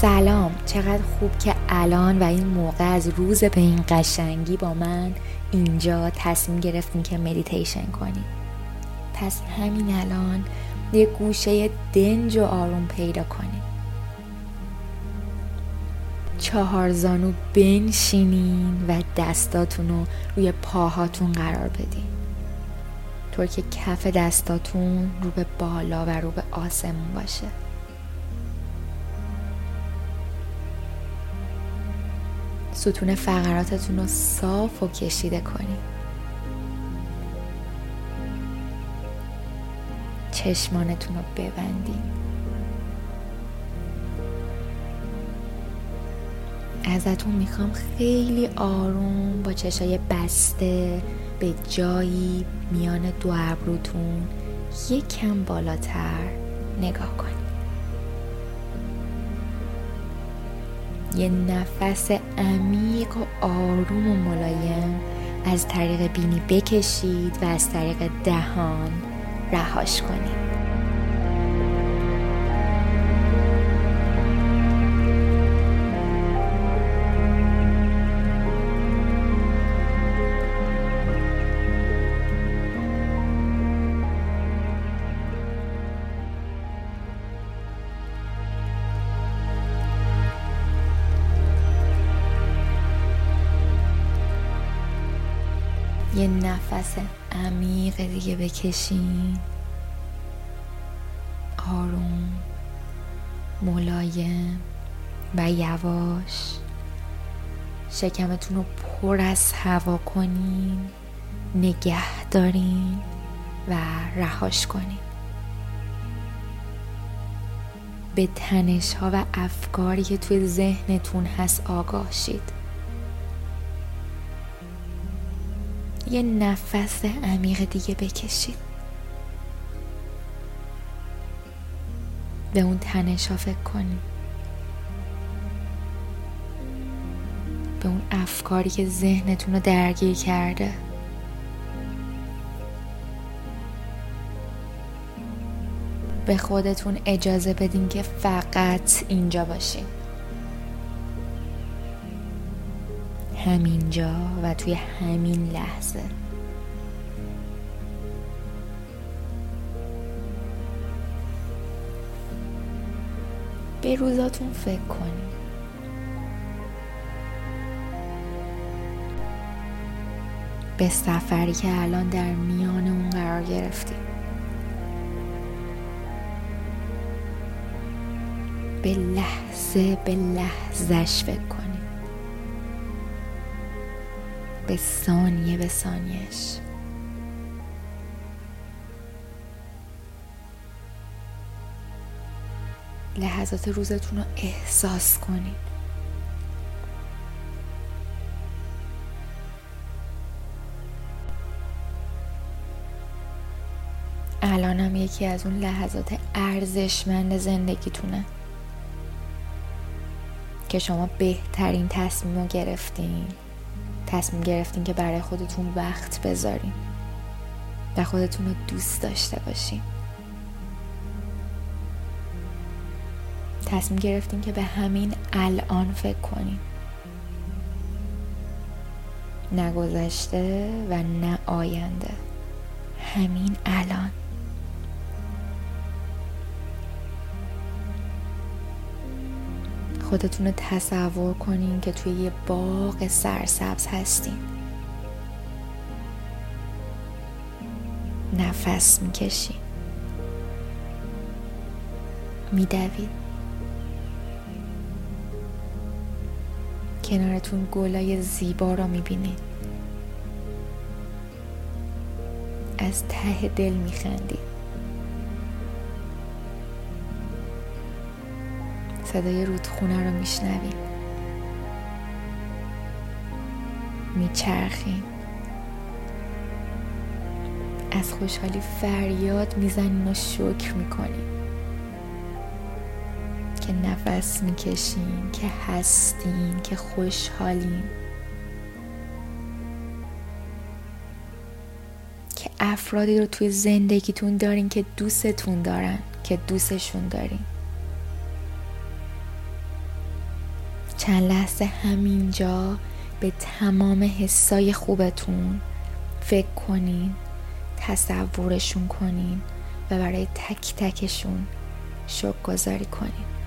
سلام. چقدر خوب که الان و این موقع از روز به این قشنگی با من اینجا تصمیم گرفتیم که مدیتیشن کنیم پس همین الان یه گوشه دنج و آروم پیدا کنیم چهار زانو بنشینین و دستاتون رو روی پاهاتون قرار بدین. طور که کف دستاتون رو به بالا و رو به آسمون باشه. ستون فقراتتون رو صاف و کشیده کنید. چشمانتون رو ببندید. ازتون می‌خوام خیلی آروم با چشای بسته به جایی میان دو ابروتون یک کم بالاتر نگاه کنید. یه نفس عمیق و آروم و ملایم. از طریق بینی بکشید و از طریق دهان رهاش کنید. نفس عمیق دیگه بکشین. آروم ملایم و یواش. شکمتون رو پر از هوا کنین نگه دارین و رهاش کنین. به تنش ها و افکاری که توی ذهنتون هست آگاه شید یه نفس عمیق دیگه بکشید. به اون تنش ها فکر کنید به اون افکاری که ذهنتون رو درگیر کرده. به خودتون اجازه بدین که فقط اینجا باشین. همینجا و توی همین لحظه. به روزاتون فکر کنید. به سفری که الان در میان اون قرار گرفتی به لحظه به لحظش فکر کنید. به ثانیه به ثانیهش لحظات روزتون رو احساس کنید. الانم یکی از اون لحظات ارزشمند زندگیتونه که شما بهترین تصمیم رو گرفتین. تصمیم گرفتین که برای خودتون وقت بذارین و خودتون رو دوست داشته باشین. تصمیم گرفتین که به همین الان فکر کنین. نه گذشته و نه آینده. همین الان. خودتون رو تصور کنین که توی یه باغ سرسبز هستین. نفس می‌کشین. میدوید. کنارتون گلای زیبا را می‌بینید از ته دل میخندید صدای رودخونه رو میشنویم میچرخیم از خوشحالی فریاد می‌زنین و شکر می‌کنیم که نفس می‌کشین که هستین که خوشحالین که افرادی رو توی زندگیتون دارین که دوستتون دارن که دوستشون دارین. چند لحظه همینجا به تمام حسای خوبتون فکر کنین تصورشون کنین و برای تک تکشون شکر گذاری کنین.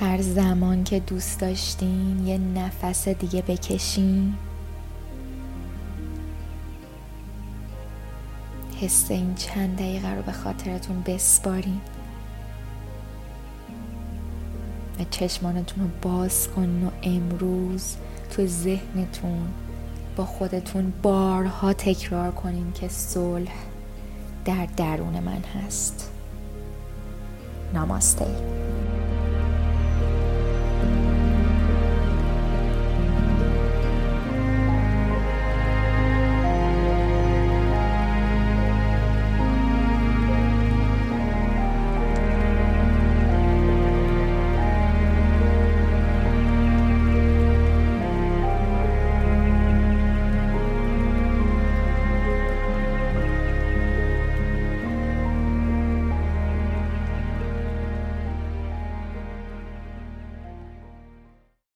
هر زمان که دوست داشتین یه نفس دیگه بکشین. حس این چند دقیقه رو به خاطرتون بسپارین. و چشمانتون رو باز کن و امروز تو ذهنتون با خودتون بارها تکرار کنین که صلح در درون من هست. نماسته.